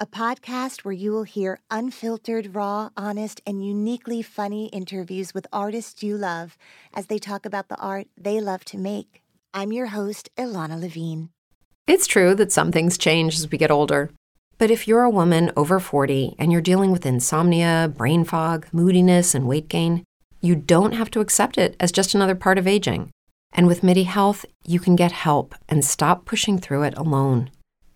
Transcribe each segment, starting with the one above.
a podcast where you will hear unfiltered, raw, honest, and uniquely funny interviews with artists you love as they talk about the art they love to make. I'm your host, Ilana Levine. It's true that some things change as we get older. But if you're a woman over 40 and you're dealing with insomnia, brain fog, moodiness, and weight gain, you don't have to accept it as just another part of aging. And with MIDI Health, you can get help and stop pushing through it alone.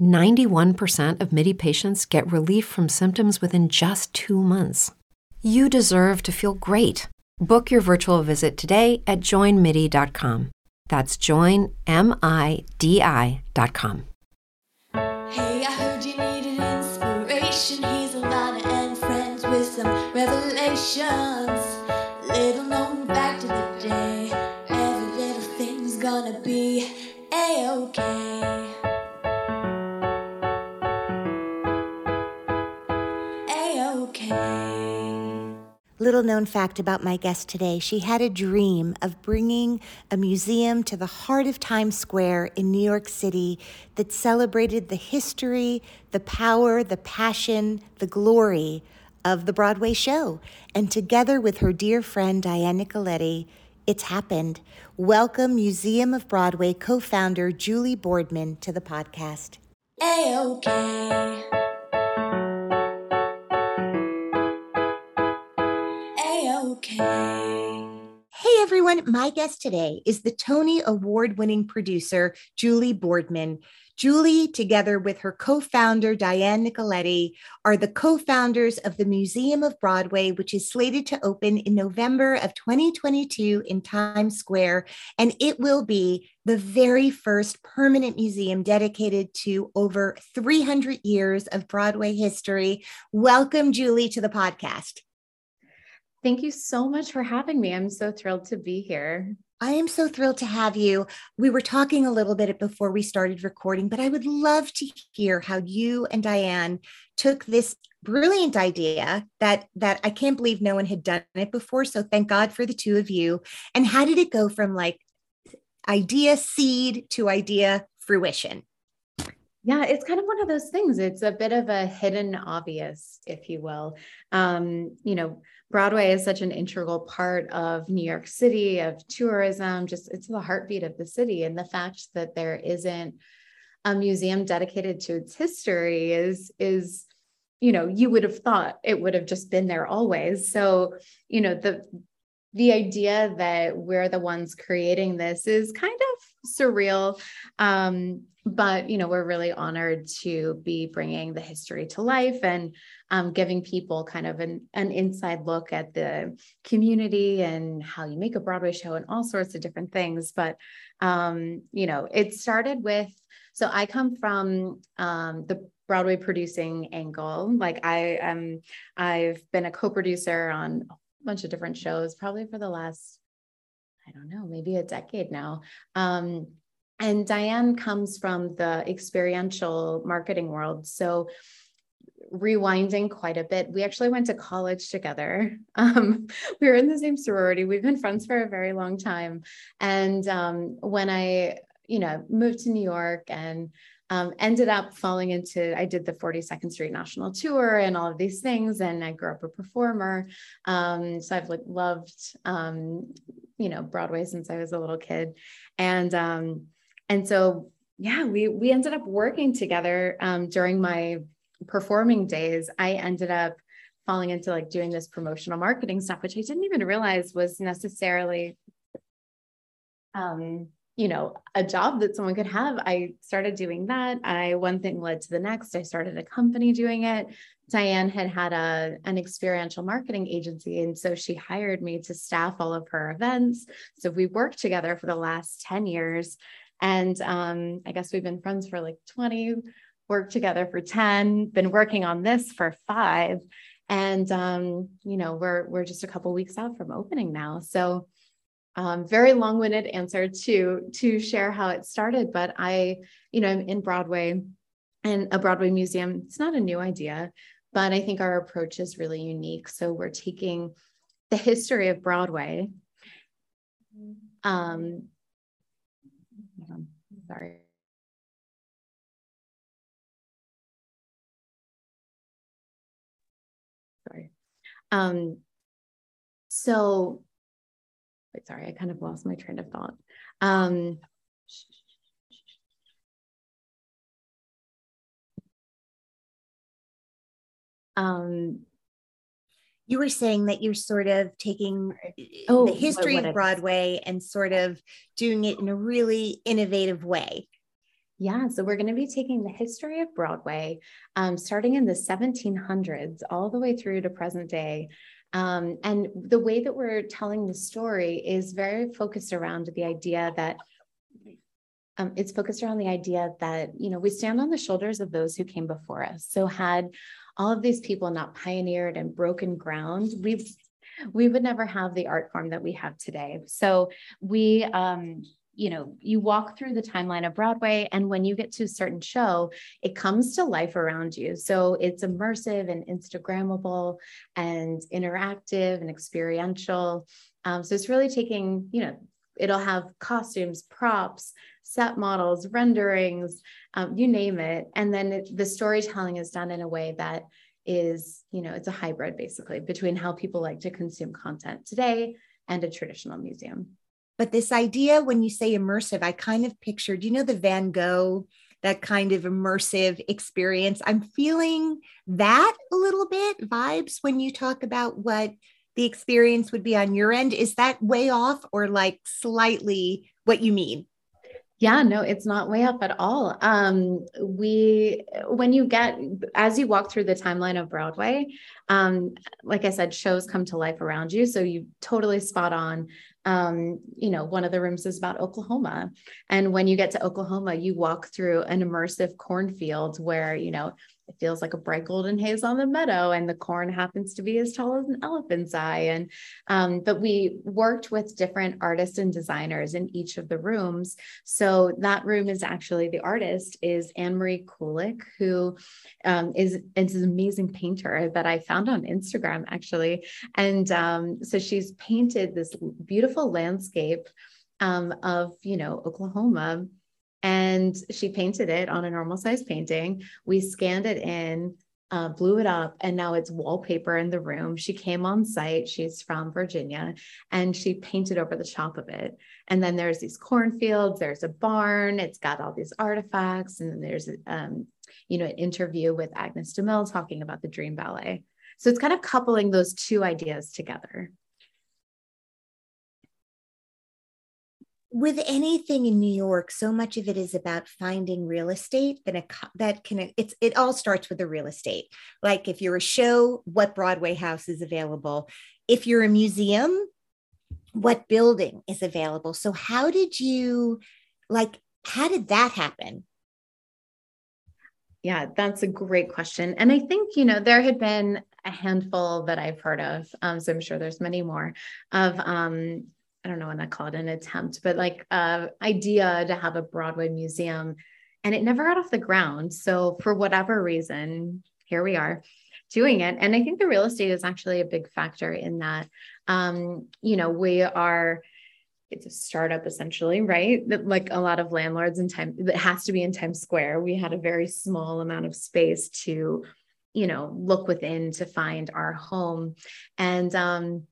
91% of MIDI patients get relief from symptoms within just two months. You deserve to feel great. Book your virtual visit today at joinmidi.com. That's joinmidi.com. Hey, I heard you needed inspiration. He's a writer and friends with some revelations. Little known fact of the day. Every little thing's gonna be a-okay. Little known fact about my guest today she had a dream of bringing a museum to the heart of Times Square in New York City that celebrated the history, the power, the passion, the glory of the Broadway show. And together with her dear friend Diane Nicoletti, it's happened. Welcome Museum of Broadway co founder Julie Boardman to the podcast. A-OK. Everyone, my guest today is the Tony Award winning producer, Julie Boardman. Julie, together with her co founder, Diane Nicoletti, are the co founders of the Museum of Broadway, which is slated to open in November of 2022 in Times Square. And it will be the very first permanent museum dedicated to over 300 years of Broadway history. Welcome, Julie, to the podcast. Thank you so much for having me. I'm so thrilled to be here. I am so thrilled to have you. We were talking a little bit before we started recording, but I would love to hear how you and Diane took this brilliant idea that that I can't believe no one had done it before. So thank God for the two of you. And how did it go from like idea seed to idea fruition? Yeah, it's kind of one of those things. It's a bit of a hidden obvious, if you will. Um, you know, Broadway is such an integral part of New York City, of tourism, just it's the heartbeat of the city. And the fact that there isn't a museum dedicated to its history is, is, you know, you would have thought it would have just been there always. So, you know, the the idea that we're the ones creating this is kind of surreal. Um, but you know we're really honored to be bringing the history to life and um, giving people kind of an, an inside look at the community and how you make a broadway show and all sorts of different things but um, you know it started with so i come from um, the broadway producing angle like i am i've been a co-producer on a bunch of different shows probably for the last i don't know maybe a decade now um, and Diane comes from the experiential marketing world. So, rewinding quite a bit, we actually went to college together. Um, we were in the same sorority. We've been friends for a very long time. And um, when I, you know, moved to New York and um, ended up falling into, I did the 42nd Street National Tour and all of these things. And I grew up a performer. Um, so I've like loved, um, you know, Broadway since I was a little kid. And, um, and so yeah we we ended up working together um, during my performing days i ended up falling into like doing this promotional marketing stuff which i didn't even realize was necessarily um you know, a job that someone could have. I started doing that. I one thing led to the next. I started a company doing it. Diane had had a an experiential marketing agency, and so she hired me to staff all of her events. So we worked together for the last ten years, and um, I guess we've been friends for like twenty. Worked together for ten. Been working on this for five, and um, you know we're we're just a couple weeks out from opening now. So um, very long-winded answer to to share how it started but i you know i'm in broadway and a broadway museum it's not a new idea but i think our approach is really unique. So we're taking the history of broadway. Um sorry. Sorry. Um so wait, sorry, I kind of lost my train of thought. Um, um, you were saying that you're sort of taking oh, the history of Broadway and sort of doing it in a really innovative way. Yeah, so we're going to be taking the history of Broadway, um, starting in the 1700s all the way through to present day, um, and the way that we're telling the story is very focused around the idea that um, it's focused around the idea that you know we stand on the shoulders of those who came before us. So had all of these people not pioneered and broken ground, we we would never have the art form that we have today. So we um, you know, you walk through the timeline of Broadway, and when you get to a certain show, it comes to life around you. So it's immersive and Instagrammable and interactive and experiential. Um, so it's really taking, you know, it'll have costumes, props, set models, renderings, um, you name it. And then it, the storytelling is done in a way that is, you know, it's a hybrid basically between how people like to consume content today and a traditional museum. But this idea, when you say immersive, I kind of pictured, you know, the Van Gogh, that kind of immersive experience. I'm feeling that a little bit vibes when you talk about what the experience would be on your end. Is that way off or like slightly what you mean? Yeah, no, it's not way up at all. Um, we, when you get, as you walk through the timeline of Broadway, um, like I said, shows come to life around you. So you totally spot on um, you know, one of the rooms is about Oklahoma. And when you get to Oklahoma, you walk through an immersive cornfield where, you know, it feels like a bright golden haze on the meadow and the corn happens to be as tall as an elephant's eye and um, but we worked with different artists and designers in each of the rooms. So that room is actually the artist is anne-marie kulik who um, is, is an amazing painter that i found on instagram actually. And um, so she's painted this beautiful landscape um, of you know oklahoma and she painted it on a normal size painting. We scanned it in, uh, blew it up, and now it's wallpaper in the room. She came on site. She's from Virginia, and she painted over the top of it. And then there's these cornfields. There's a barn. It's got all these artifacts, and then there's um, you know an interview with Agnes DeMille talking about the Dream Ballet. So it's kind of coupling those two ideas together. With anything in New York, so much of it is about finding real estate that, a, that can it's it all starts with the real estate. Like if you're a show, what Broadway house is available? If you're a museum, what building is available? So how did you like how did that happen? Yeah, that's a great question. And I think, you know, there had been a handful that I've heard of. Um, so I'm sure there's many more of um, I don't know when I call it an attempt, but like uh idea to have a Broadway museum and it never got off the ground. So for whatever reason, here we are doing it. And I think the real estate is actually a big factor in that. Um, you know, we are it's a startup essentially, right? Like a lot of landlords in time that has to be in Times Square. We had a very small amount of space to, you know, look within to find our home. And um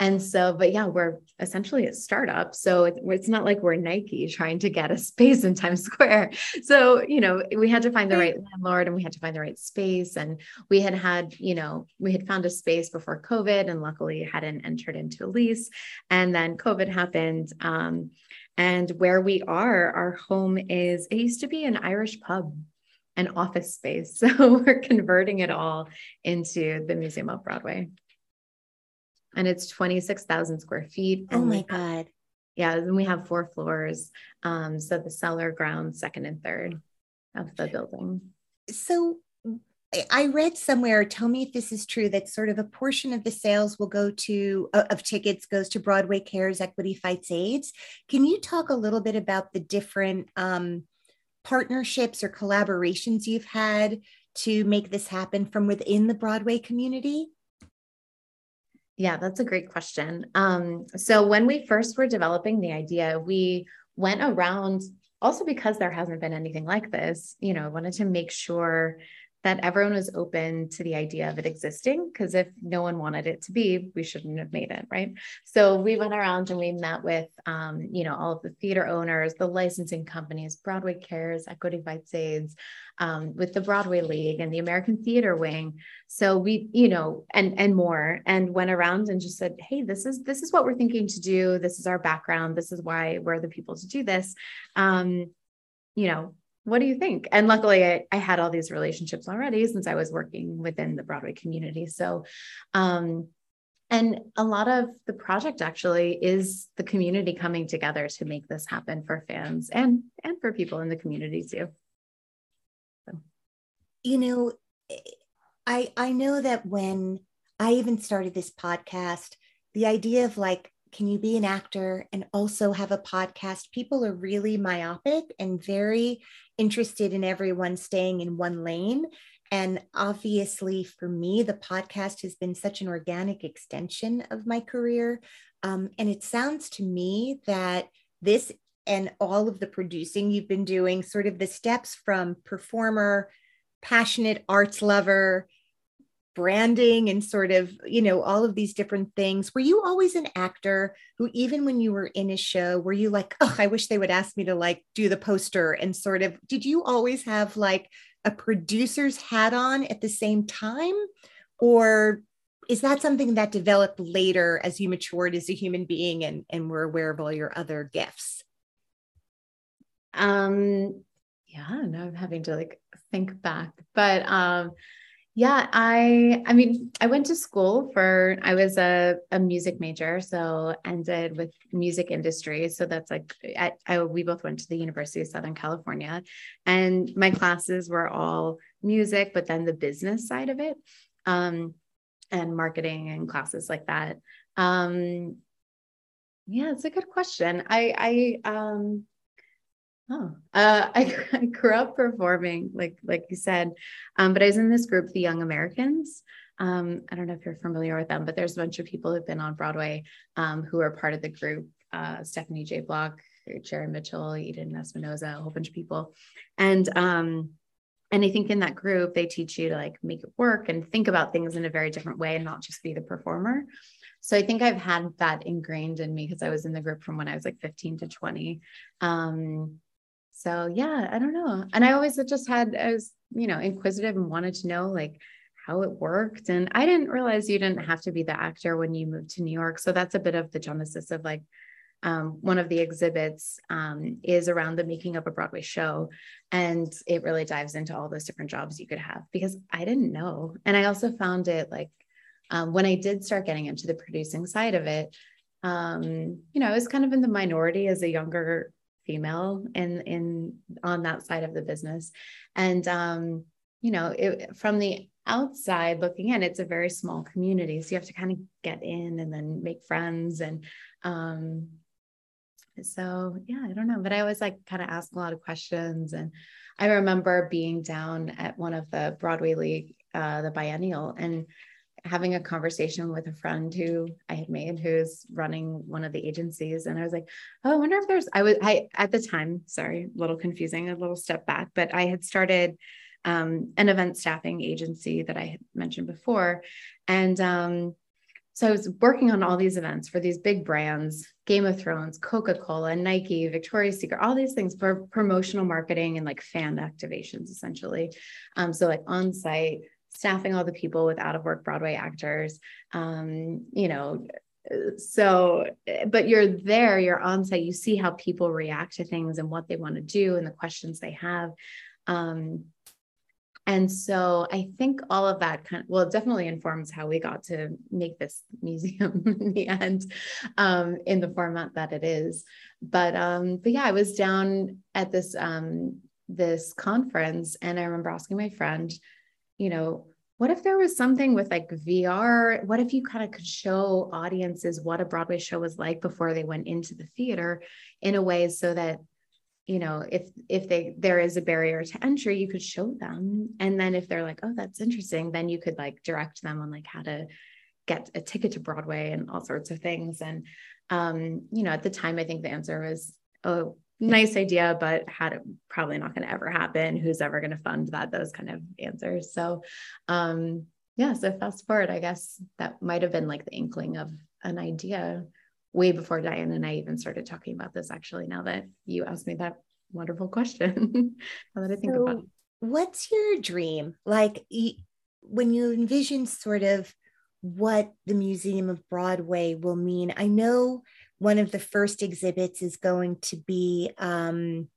And so, but yeah, we're essentially a startup. So it, it's not like we're Nike trying to get a space in Times Square. So, you know, we had to find the right landlord and we had to find the right space. And we had had, you know, we had found a space before COVID and luckily hadn't entered into a lease. And then COVID happened. Um, and where we are, our home is, it used to be an Irish pub an office space. So we're converting it all into the Museum of Broadway and it's 26,000 square feet. Oh my God. Yeah. And we have four floors. Um, so the cellar, ground, second, and third of the building. So I read somewhere, tell me if this is true, that sort of a portion of the sales will go to, uh, of tickets goes to Broadway Cares Equity Fights AIDS. Can you talk a little bit about the different um, partnerships or collaborations you've had to make this happen from within the Broadway community? Yeah, that's a great question. Um, so when we first were developing the idea, we went around also because there hasn't been anything like this, you know, wanted to make sure that everyone was open to the idea of it existing because if no one wanted it to be we shouldn't have made it right? So we went around and we met with um, you know all of the theater owners the licensing companies broadway cares equity fights aids um, with the broadway league and the american theater wing. So we you know and and more and went around and just said hey this is this is what we're thinking to do. This is our background. This is why we're the people to do this. Um, you know what do you think? And luckily, I, I, had all these relationships already since I was working within the Broadway community. So, um, and a lot of the project actually is the community coming together to make this happen for fans and and for people in the community too. So. You know, I I know that when I even started this podcast, the idea of like can you be an actor and also have a podcast? People are really myopic and very interested in everyone staying in one lane. And obviously, for me, the podcast has been such an organic extension of my career. Um, and it sounds to me that this and all of the producing you've been doing, sort of the steps from performer, passionate arts lover, branding and sort of you know all of these different things. Were you always an actor who even when you were in a show were you like oh i wish they would ask me to like do the poster and sort of did you always have like a producer's hat on at the same time? Or is that something that developed later as you matured as a human being and and were aware of all your other gifts? Um yeah now i'm having to like think back. But um yeah, I I mean, I went to school for I was a, a music major, so ended with music industry. So that's like I, I we both went to the University of Southern California and my classes were all music, but then the business side of it. Um and marketing and classes like that. Um yeah, it's a good question. I I um Oh, uh, I, I grew up performing, like like you said, um, but I was in this group, the Young Americans. Um, I don't know if you're familiar with them, but there's a bunch of people who've been on Broadway um, who are part of the group. Uh, Stephanie J. Block, Jerry Mitchell, Eden Espinosa, a whole bunch of people, and um, and I think in that group they teach you to like make it work and think about things in a very different way and not just be the performer. So I think I've had that ingrained in me because I was in the group from when I was like 15 to 20. Um, so yeah, I don't know. And I always just had, I was, you know, inquisitive and wanted to know like how it worked. And I didn't realize you didn't have to be the actor when you moved to New York. So that's a bit of the genesis of like um, one of the exhibits um, is around the making of a Broadway show. And it really dives into all those different jobs you could have because I didn't know. And I also found it like um, when I did start getting into the producing side of it, um, you know, I was kind of in the minority as a younger female in in on that side of the business. And um you know it, from the outside looking in it's a very small community. So you have to kind of get in and then make friends and um so yeah i don't know. But i always like kind of ask a lot of questions. And i remember being down at one of the broadway league uh the biennial and having a conversation with a friend who I had made who's running one of the agencies. And I was like, oh, I wonder if there's, I was, I, at the time, sorry, a little confusing, a little step back, but I had started um, an event staffing agency that I had mentioned before. And um, so I was working on all these events for these big brands, Game of Thrones, Coca-Cola, Nike, Victoria's Secret, all these things for promotional marketing and like fan activations essentially. Um, so like on site, staffing all the people with out of work Broadway actors, um, you know, so but you're there you're on site you see how people react to things and what they want to do and the questions they have um, and so I think all of that kind of, well, it definitely informs how we got to make this museum in the end, um, in the format that it is. But um, but yeah, I was down at this um, this conference, and I remember asking my friend, you know, what if there was something with like VR? What if you kind of could show audiences what a Broadway show was like before they went into the theater in a way so that you know if if they there is a barrier to entry you could show them and then if they're like oh that's interesting then you could like direct them on like how to get a ticket to broadway and all sorts of things and um you know at the time i think the answer was oh nice idea but had probably not going to ever happen who's ever going to fund that those kind of answers so um yeah so fast forward i guess that might have been like the inkling of an idea way before Diane and I even started talking about this, actually, now that you asked me that wonderful question. now that I think so about it. What's your dream? Like when you envision sort of what the Museum of Broadway will mean, I know one of the first exhibits is going to be um,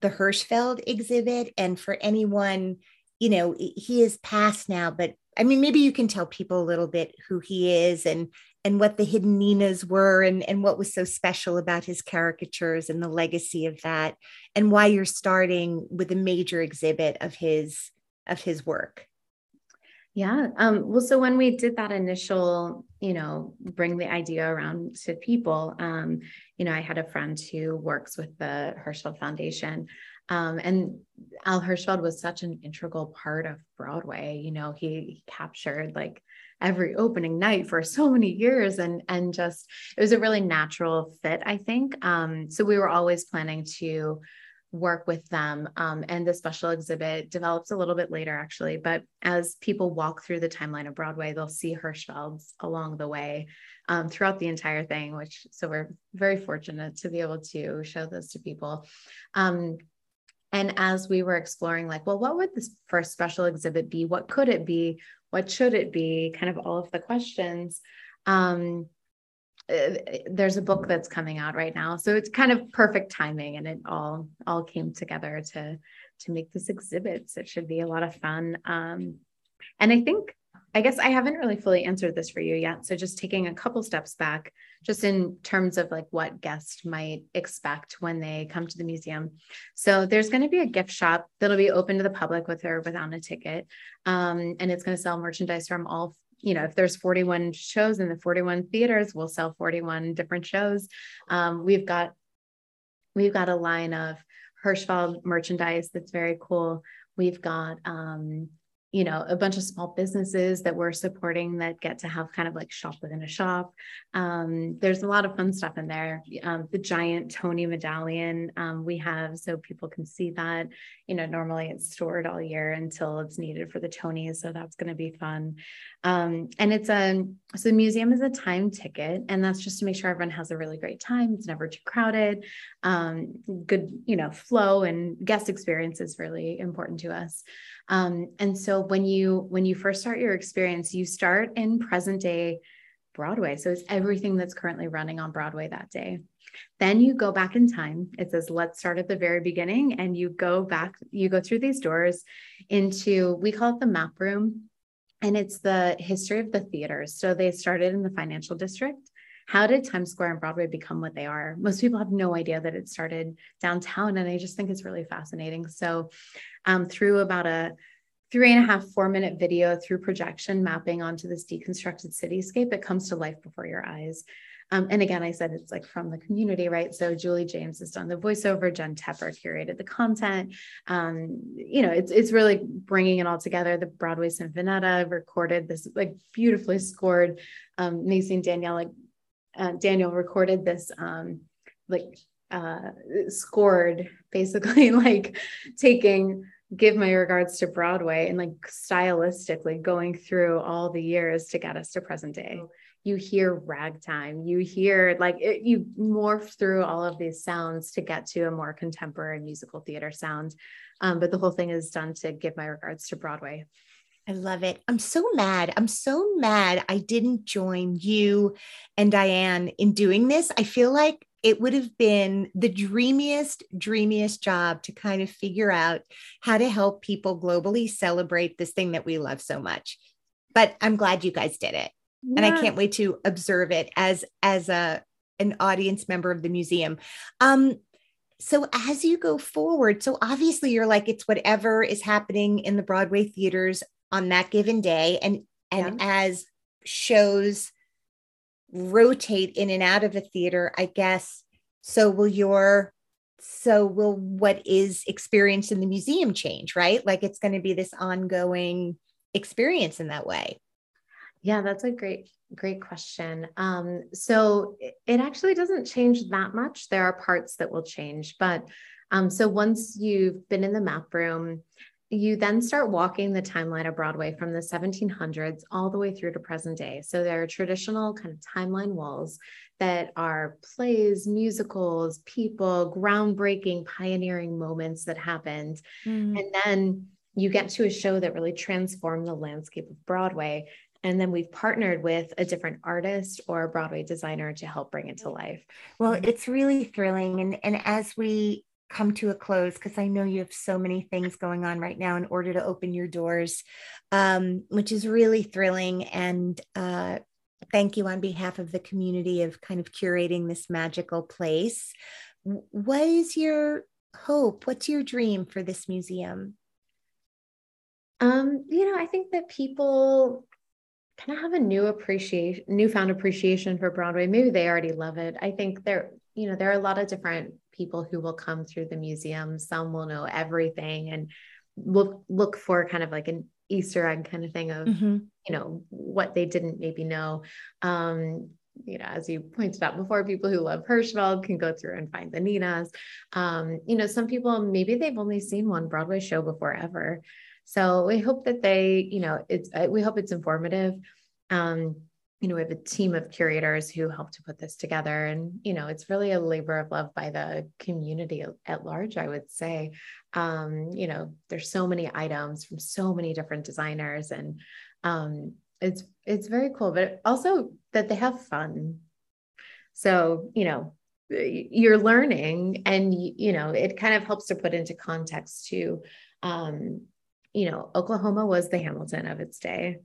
the Hirschfeld exhibit. And for anyone, you know, he is past now, but I mean, maybe you can tell people a little bit who he is and and what the hidden Ninas were and, and what was so special about his caricatures and the legacy of that, and why you're starting with a major exhibit of his of his work. Yeah. Um, well, so when we did that initial, you know, bring the idea around to people, um, you know, I had a friend who works with the Hirschfeld Foundation. Um, and Al Hirschfeld was such an integral part of Broadway. You know, he, he captured like every opening night for so many years and and just it was a really natural fit i think um, so we were always planning to work with them um, and the special exhibit develops a little bit later actually but as people walk through the timeline of broadway they'll see hirschfelds along the way um, throughout the entire thing which so we're very fortunate to be able to show those to people. Um, and as we were exploring like well what would this first special exhibit be? What could it be? What should it be? Kind of all of the questions. Um, there's a book that's coming out right now so it's kind of perfect timing and it all all came together to to make this exhibit so it should be a lot of fun um, and i think I guess I haven't really fully answered this for you yet. So just taking a couple steps back, just in terms of like what guests might expect when they come to the museum. So there's going to be a gift shop that'll be open to the public with or without a ticket. Um, and it's going to sell merchandise from all you know, if there's 41 shows in the 41 theaters, we'll sell 41 different shows. Um, we've got we've got a line of Hirschfeld merchandise that's very cool. We've got um, you know a bunch of small businesses that we're supporting that get to have kind of like shop within a shop. Um, there's a lot of fun stuff in there. Um, the giant tony medallion um, we have so people can see that. You know normally it's stored all year until it's needed for the tonys so that's going to be fun. Um, and it's a so the museum is a time ticket and that's just to make sure everyone has a really great time. It's never too crowded. Um, good you know flow and guest experience is really important to us um, and so when you when you first start your experience, you start in present day Broadway. So it's everything that's currently running on Broadway that day. Then you go back in time. It says, let's start at the very beginning. And you go back, you go through these doors into, we call it the map room. And it's the history of the theaters. So they started in the financial district. How did Times Square and Broadway become what they are? Most people have no idea that it started downtown. And I just think it's really fascinating. So um, through about a three and a half, four minute video through projection mapping onto this deconstructed cityscape, it comes to life before your eyes. Um, and again, I said it's like from the community, right? So Julie James has done the voiceover, Jen Tepper curated the content. Um, you know, it's it's really bringing it all together. The Broadway Sinfonietta recorded this like beautifully scored. Um, Macy Danielle, like uh, Daniel recorded this um, like uh, scored basically like taking give my regards to Broadway and like stylistically going through all the years to get us to present day. you hear ragtime, you hear like it, you morph through all of these sounds to get to a more contemporary musical theater sound. Um, but the whole thing is done to give my regards to Broadway. I love it. I'm so mad. I'm so mad I didn't join you and Diane in doing this. I feel like it would have been the dreamiest, dreamiest job to kind of figure out how to help people globally celebrate this thing that we love so much. But I'm glad you guys did it. Yeah. And I can't wait to observe it as as a an audience member of the museum. Um, so as you go forward, so obviously you're like it's whatever is happening in the Broadway theaters on that given day and and yeah. as shows rotate in and out of a theater i guess so will your so will what is experienced in the museum change right? Like it's going to be this ongoing experience in that way. Yeah that's a great great question. Um so it actually doesn't change that much. There are parts that will change but um so once you've been in the map room you then start walking the timeline of Broadway from the 1700s all the way through to present day. So there are traditional kind of timeline walls that are plays, musicals, people, groundbreaking, pioneering moments that happened. Mm. And then you get to a show that really transformed the landscape of Broadway. And then we've partnered with a different artist or a Broadway designer to help bring it to life. Well, it's really thrilling. And, and as we come to a close because I know you have so many things going on right now in order to open your doors, um, which is really thrilling. And uh, thank you on behalf of the community of kind of curating this magical place. What is your hope? What's your dream for this museum? Um, you know, I think that people kind of have a new appreciation, newfound appreciation for Broadway. Maybe they already love it. I think there, you know, there are a lot of different people who will come through the museum. Some will know everything and look look for kind of like an Easter egg kind of thing of mm-hmm. you know what they didn't maybe know. Um, you know, as you pointed out before, people who love Hirschfeld can go through and find the Ninas. Um, you know, some people maybe they've only seen one Broadway show before ever. So we hope that they, you know, it's we hope it's informative. Um, you know, we have a team of curators who help to put this together. And, you know, it's really a labor of love by the community at large, I would say. Um, you know, there's so many items from so many different designers and um, it's it's very cool, but also that they have fun. So, you know, you're learning and you know, it kind of helps to put into context too. Um, you know, Oklahoma was the Hamilton of its day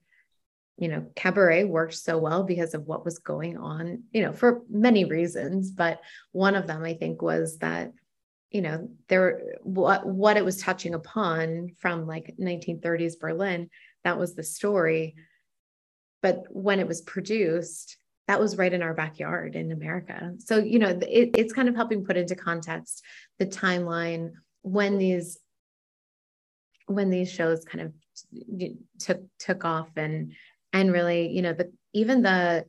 you know, cabaret worked so well because of what was going on, you know, for many reasons. But one of them, I think, was that, you know, there what what it was touching upon from like 1930s Berlin, that was the story. But when it was produced, that was right in our backyard in America. So, you know, it, it's kind of helping put into context the timeline when these when these shows kind of took took off and and really you know the even the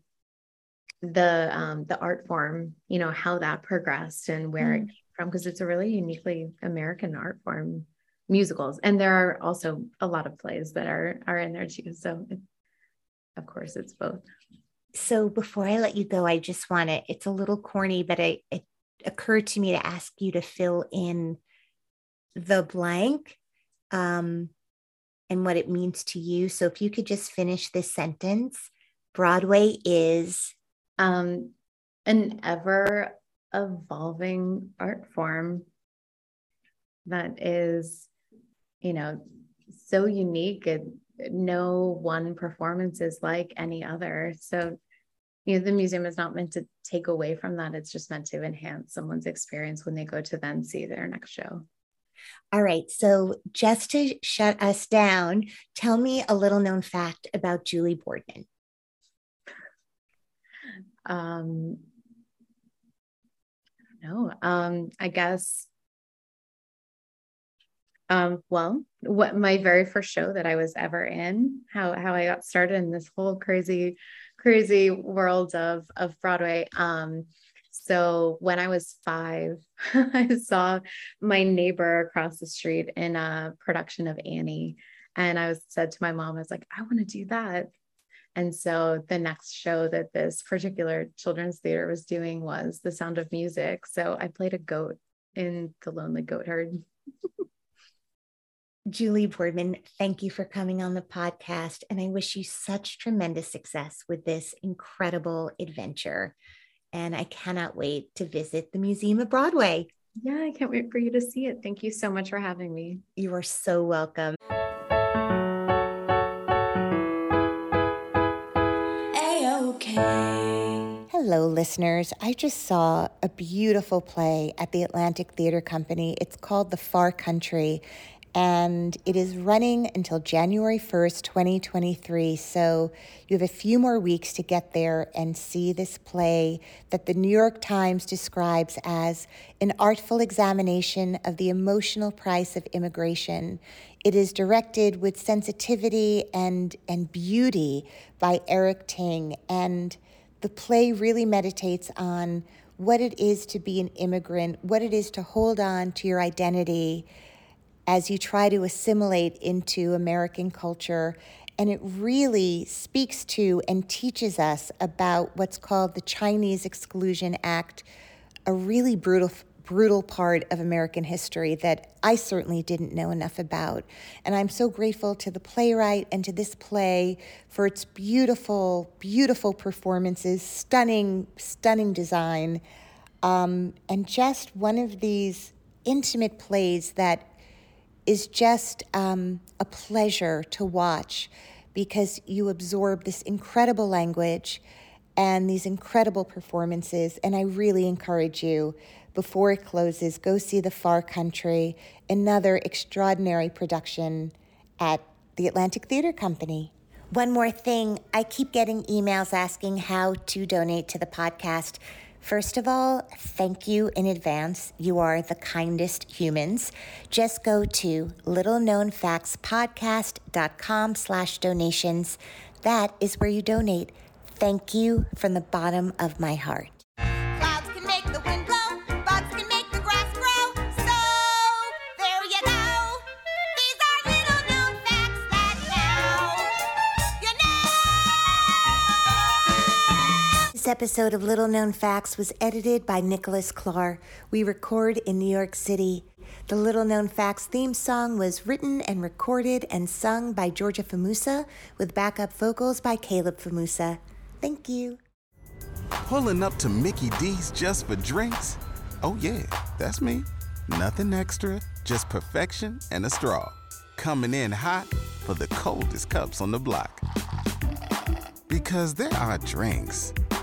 the um the art form you know how that progressed and where mm. it came from because it's a really uniquely american art form musicals. And there are also a lot of plays that are are in there too. So it, of course it's both. So before i let you go i just want to it's a little corny but it, it occurred to me to ask you to fill in the blank. Um and what it means to you. So if you could just finish this sentence Broadway is um, an ever evolving art form that is, you know, so unique. no one performance is like any other. So, you know, the museum is not meant to take away from that. It's just meant to enhance someone's experience when they go to then see their next show. All right. So, just to shut us down, tell me a little known fact about Julie Boardman. Um, no, um, I guess. Um, well, what my very first show that I was ever in, how how I got started in this whole crazy, crazy world of of Broadway. Um, so when I was five, I saw my neighbor across the street in a production of Annie. And I was said to my mom, I was like, I want to do that. And so the next show that this particular children's theater was doing was The Sound of Music. So I played a goat in The Lonely Goat Herd. Julie Boardman, thank you for coming on the podcast. And I wish you such tremendous success with this incredible adventure. And I cannot wait to visit the Museum of Broadway. Yeah, I can't wait for you to see it. Thank you so much for having me. You are so welcome. Hello, listeners. I just saw a beautiful play at the Atlantic Theater Company. It's called The Far Country, and it is running until January 1st, 2023. So you have a few more weeks to get there and see this play that the New York Times describes as an artful examination of the emotional price of immigration. It is directed with sensitivity and, and beauty by Eric Ting, and the play really meditates on what it is to be an immigrant, what it is to hold on to your identity as you try to assimilate into American culture. And it really speaks to and teaches us about what's called the Chinese Exclusion Act, a really brutal brutal part of American history that I certainly didn't know enough about. And I'm so grateful to the playwright and to this play for its beautiful, beautiful performances, stunning, stunning design, um, and just one of these intimate plays that is just um, a pleasure to watch because you absorb this incredible language and these incredible performances. And I really encourage you before it closes, go see The Far Country, another extraordinary production at the Atlantic Theater Company. One more thing I keep getting emails asking how to donate to the podcast. First of all, thank you in advance. You are the kindest humans. Just go to littleknownfactspodcast.com slash donations. That is where you donate. Thank you from the bottom of my heart. Episode of Little Known Facts was edited by Nicholas Clark. We record in New York City. The Little Known Facts theme song was written and recorded and sung by Georgia Famusa with backup vocals by Caleb Famusa. Thank you. Pulling up to Mickey D's just for drinks? Oh, yeah, that's me. Nothing extra, just perfection and a straw. Coming in hot for the coldest cups on the block. Because there are drinks